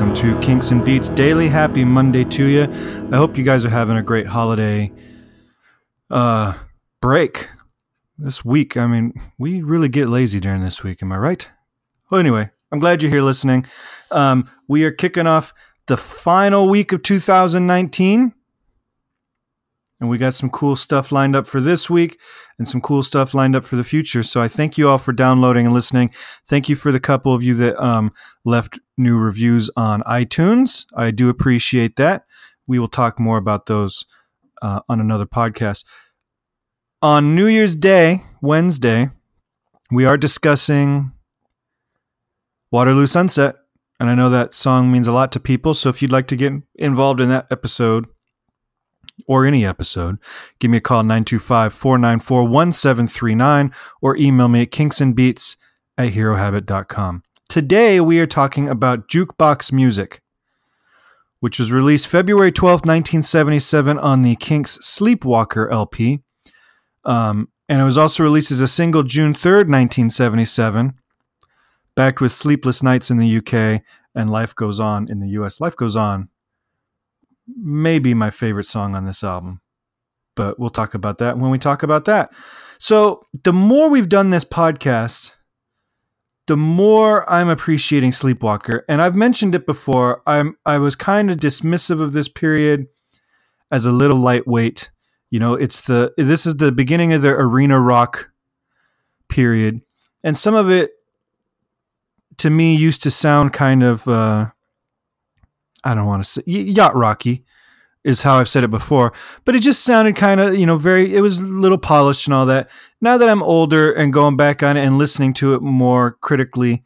welcome to Kinks and Beats Daily. Happy Monday to you. I hope you guys are having a great holiday uh, break this week. I mean, we really get lazy during this week. Am I right? Well, anyway, I'm glad you're here listening. Um, we are kicking off the final week of 2019. And we got some cool stuff lined up for this week and some cool stuff lined up for the future. So I thank you all for downloading and listening. Thank you for the couple of you that um, left new reviews on iTunes. I do appreciate that. We will talk more about those uh, on another podcast. On New Year's Day, Wednesday, we are discussing Waterloo Sunset. And I know that song means a lot to people. So if you'd like to get involved in that episode, or any episode, give me a call 925 494 1739 or email me at kinksandbeats at herohabit.com. Today we are talking about jukebox music, which was released February 12, 1977 on the Kinks Sleepwalker LP. Um, and it was also released as a single June 3rd, 1977, backed with Sleepless Nights in the UK and Life Goes On in the US. Life Goes On maybe my favorite song on this album. But we'll talk about that when we talk about that. So, the more we've done this podcast, the more I'm appreciating Sleepwalker. And I've mentioned it before. I'm I was kind of dismissive of this period as a little lightweight. You know, it's the this is the beginning of the arena rock period. And some of it to me used to sound kind of uh I don't want to say yacht rocky is how I've said it before, but it just sounded kind of, you know, very, it was a little polished and all that. Now that I'm older and going back on it and listening to it more critically,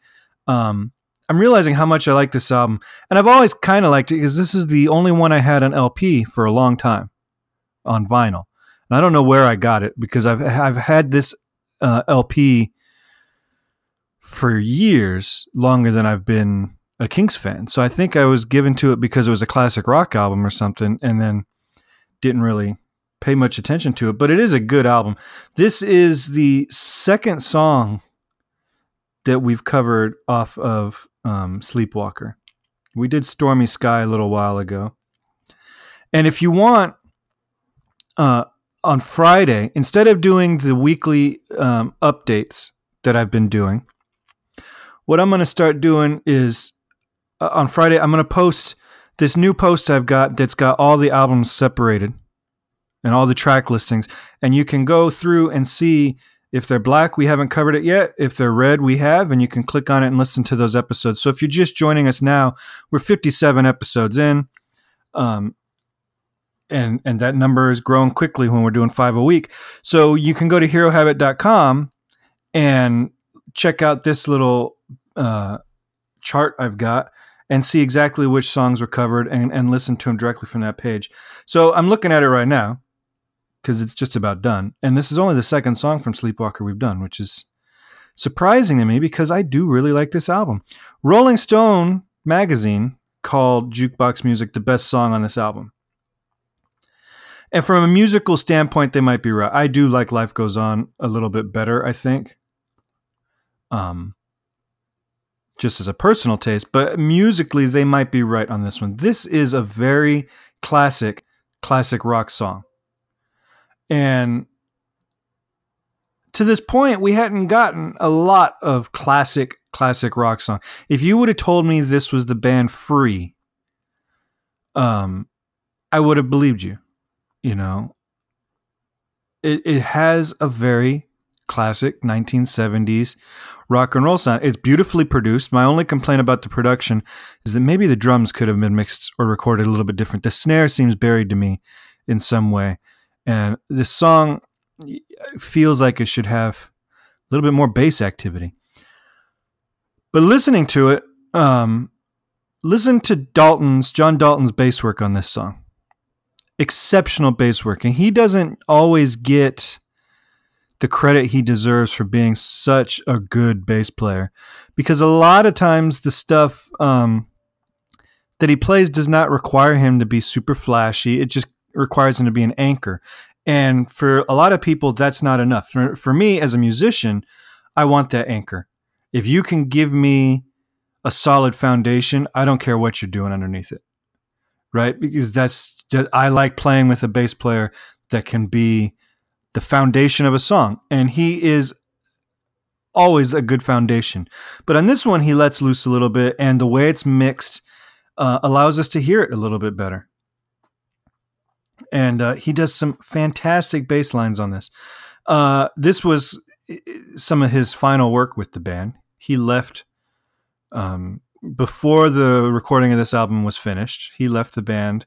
um, I'm realizing how much I like this album. And I've always kind of liked it because this is the only one I had on LP for a long time on vinyl. And I don't know where I got it because I've, I've had this uh, LP for years, longer than I've been a Kinks fan. So I think I was given to it because it was a classic rock album or something, and then didn't really pay much attention to it. But it is a good album. This is the second song that we've covered off of um, Sleepwalker. We did Stormy Sky a little while ago. And if you want, uh, on Friday, instead of doing the weekly um, updates that I've been doing, what I'm going to start doing is uh, on Friday, I'm going to post this new post I've got that's got all the albums separated and all the track listings. And you can go through and see if they're black, we haven't covered it yet. If they're red, we have, and you can click on it and listen to those episodes. So if you're just joining us now, we're 57 episodes in. Um, and and that number is growing quickly when we're doing five a week. So you can go to herohabit.com and check out this little uh, chart I've got and see exactly which songs were covered and, and listen to them directly from that page. So I'm looking at it right now because it's just about done. And this is only the second song from Sleepwalker we've done, which is surprising to me because I do really like this album. Rolling Stone magazine called Jukebox Music the best song on this album. And from a musical standpoint, they might be right. I do like Life Goes On a little bit better, I think. Um, just as a personal taste, but musically they might be right on this one. This is a very classic, classic rock song. And to this point, we hadn't gotten a lot of classic, classic rock song. If you would have told me this was the band Free, um, I would have believed you. You know, it, it has a very classic 1970s rock and roll sound. It's beautifully produced. My only complaint about the production is that maybe the drums could have been mixed or recorded a little bit different. The snare seems buried to me in some way. And this song feels like it should have a little bit more bass activity. But listening to it, um, listen to Dalton's, John Dalton's bass work on this song. Exceptional bass work. And he doesn't always get the credit he deserves for being such a good bass player. Because a lot of times the stuff um, that he plays does not require him to be super flashy. It just requires him to be an anchor. And for a lot of people that's not enough. For, for me as a musician i want that anchor. If you can give me a solid foundation, I don't care what you're doing underneath it. Right? Because that's I like playing with a bass player that can be the foundation of a song. And he is always a good foundation. But on this one, he lets loose a little bit, and the way it's mixed uh, allows us to hear it a little bit better. And uh, he does some fantastic bass lines on this. Uh, this was some of his final work with the band. He left um, before the recording of this album was finished. He left the band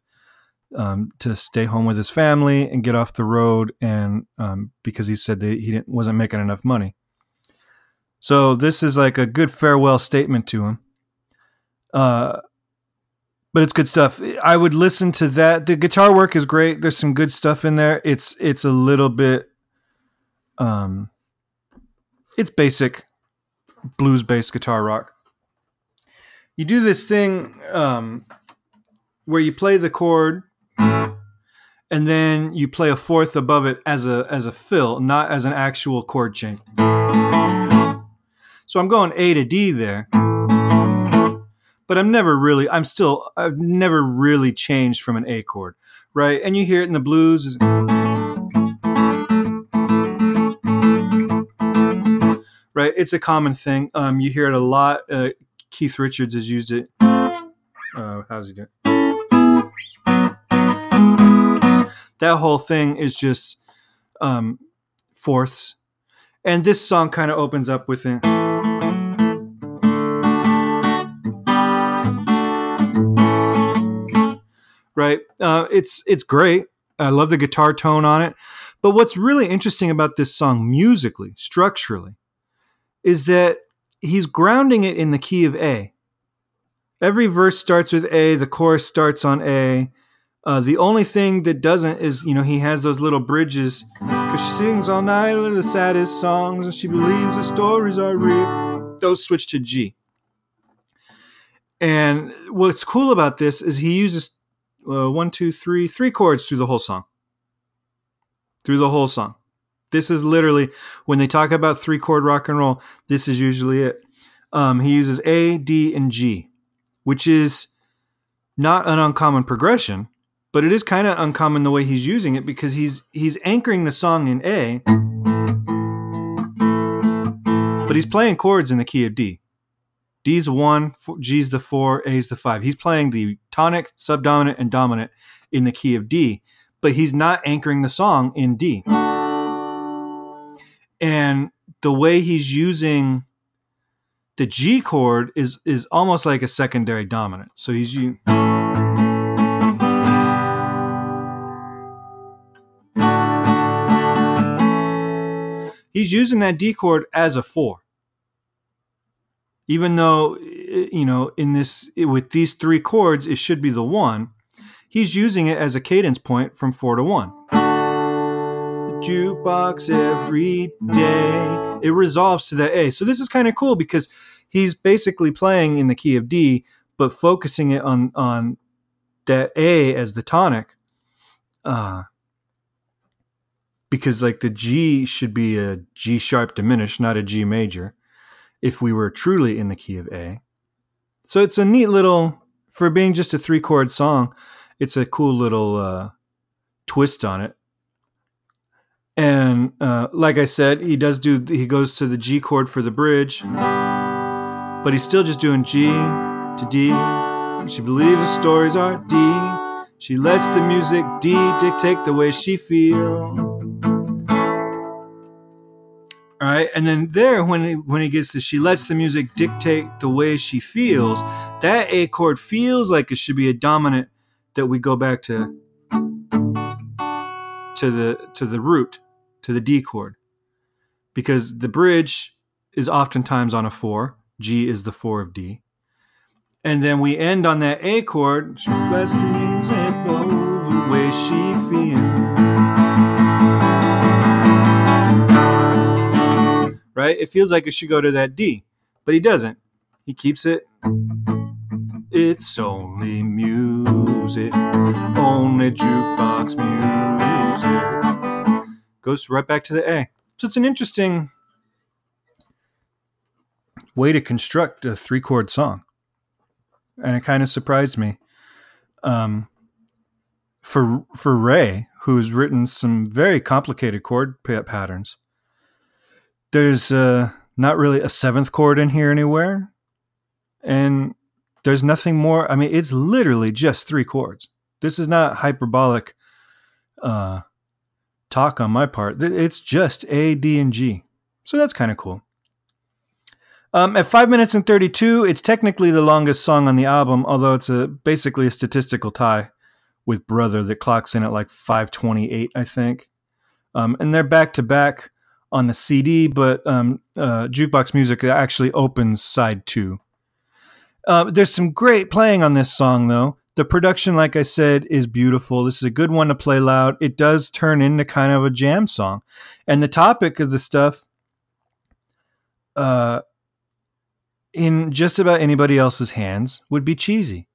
um, to stay home with his family and get off the road, and um, because he said that he wasn't making enough money. So this is like a good farewell statement to him. Uh, but it's good stuff. I would listen to that. The guitar work is great. There's some good stuff in there. It's it's a little bit um it's basic blues based guitar rock. You do this thing um where you play the chord and then you play a fourth above it as a as a fill, not as an actual chord change. So I'm going A to D there. But I'm never really, I'm still, I've never really changed from an A chord, right? And you hear it in the blues. Right? It's a common thing. Um, you hear it a lot. Uh, Keith Richards has used it. Uh, how's he doing? That whole thing is just um, fourths. And this song kind of opens up with it. right? Uh, it's it's great. I love the guitar tone on it. But what's really interesting about this song musically, structurally, is that he's grounding it in the key of A. Every verse starts with A, the chorus starts on A. Uh, the only thing that doesn't is, you know, he has those little bridges because she sings all night the saddest songs and she believes the stories are real. Those switch to G. And what's cool about this is he uses uh, one, two, three, three chords through the whole song. Through the whole song. This is literally when they talk about three chord rock and roll. This is usually it. Um, he uses A, D, and G, which is not an uncommon progression, but it is kind of uncommon the way he's using it because he's he's anchoring the song in A, but he's playing chords in the key of D. D's one, G's the four, A's the five. He's playing the tonic, subdominant, and dominant in the key of D, but he's not anchoring the song in D. And the way he's using the G chord is is almost like a secondary dominant. So he's using. He's using that D chord as a four. Even though you know in this with these three chords it should be the one he's using it as a cadence point from four to one. The jukebox every day. It resolves to that a. So this is kind of cool because he's basically playing in the key of d but focusing it on on that a as the tonic. Uh because like the g should be a g sharp diminished not a g major if we were truly in the key of A. So it's a neat little, for being just a three chord song, it's a cool little uh, twist on it. And uh, like I said, he does do, he goes to the G chord for the bridge, but he's still just doing G to D. She believes the stories are D. She lets the music D dictate the way she feels. Right, and then there, when he, when he gets to, she lets the music dictate the way she feels. That A chord feels like it should be a dominant that we go back to to the to the root, to the D chord, because the bridge is oftentimes on a four. G is the four of D, and then we end on that A chord. She lets the music know the way she feels. Right? It feels like it should go to that D, but he doesn't. He keeps it. It's only music, only jukebox music. Goes right back to the A. So it's an interesting way to construct a three chord song. and it kind of surprised me. Um, for for Ray, who's written some very complicated chord patterns, there's uh, not really a seventh chord in here anywhere, and there's nothing more. I mean, it's literally just three chords. This is not hyperbolic uh, talk on my part. It's just A, D, and G. So that's kind of cool. Um, at five minutes and thirty-two, it's technically the longest song on the album, although it's a basically a statistical tie with Brother that clocks in at like five twenty-eight, I think. Um, and they're back to back on the CD, but um, uh, Jukebox Music actually opens side two. Uh, there's some great playing on this song, though. The production, like I said, is beautiful. This is a good one to play loud. It does turn into kind of a jam song. And the topic of the stuff uh, in just about anybody else's hands would be cheesy.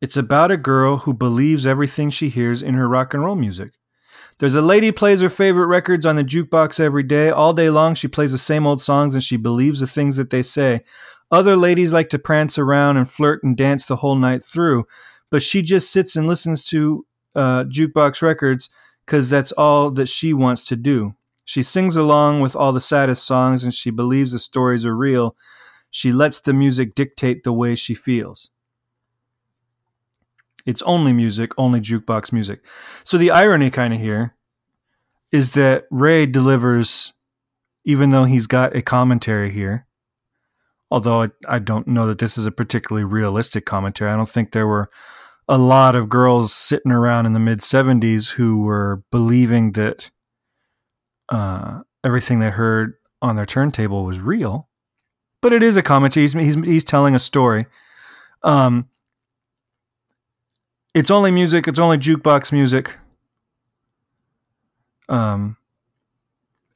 It's about a girl who believes everything she hears in her rock and roll music. There's a lady plays her favorite records on the jukebox every day. All day long, she plays the same old songs and she believes the things that they say. Other ladies like to prance around and flirt and dance the whole night through, but she just sits and listens to uh, jukebox records because that's all that she wants to do. She sings along with all the saddest songs and she believes the stories are real. She lets the music dictate the way she feels. It's only music, only jukebox music. So the irony kind of here is that Ray delivers, even though he's got a commentary here, although I, I don't know that this is a particularly realistic commentary. I don't think there were a lot of girls sitting around in the mid 70s who were believing that uh, everything they heard on their turntable was real. But it is a commentary. He's, he's, he's telling a story. Um, it's only music. It's only jukebox music. Um,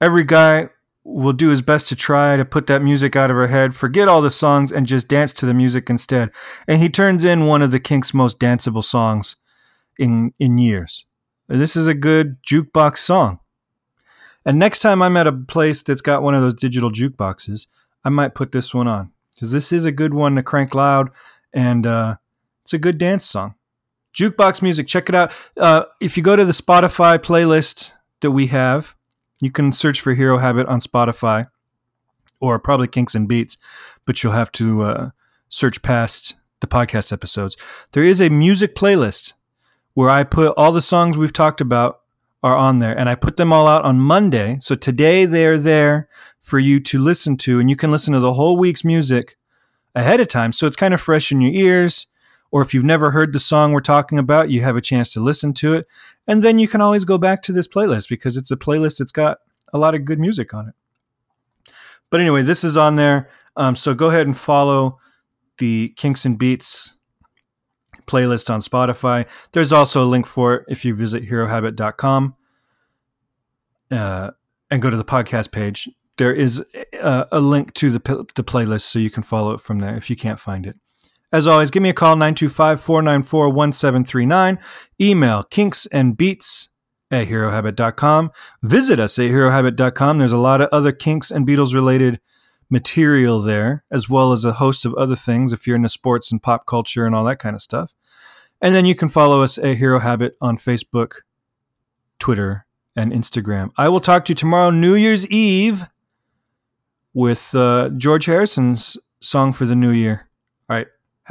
every guy will do his best to try to put that music out of her head, forget all the songs, and just dance to the music instead. And he turns in one of the Kinks' most danceable songs in in years. This is a good jukebox song. And next time I'm at a place that's got one of those digital jukeboxes, I might put this one on because this is a good one to crank loud, and uh, it's a good dance song. Jukebox Music. Check it out. Uh, if you go to the Spotify playlist that we have, you can search for Hero Habit on Spotify or probably Kinks and Beats, but you'll have to uh, search past the podcast episodes. There is a music playlist where I put all the songs we've talked about are on there, and I put them all out on Monday. So today they're there for you to listen to, and you can listen to the whole week's music ahead of time. So it's kind of fresh in your ears or if you've never heard the song we're talking about, you have a chance to listen to it. And then you can always go back to this playlist because it's a playlist that's got a lot of good music on it. But anyway, this is on there. Um, so go ahead and follow the Kinks and Beats playlist on Spotify. There's also a link for it if you visit herohabit.com uh, and go to the podcast page. There is a, a link to the, the playlist so you can follow it from there if you can't find it. As always, give me a call 925 494 1739. Email kinksandbeats at herohabit.com. Visit us at herohabit.com. There's a lot of other Kinks and Beatles related material there, as well as a host of other things if you're into sports and pop culture and all that kind of stuff. And then you can follow us at Hero Habit on Facebook, Twitter, and Instagram. I will talk to you tomorrow, New Year's Eve, with uh, George Harrison's song for the new year. All right.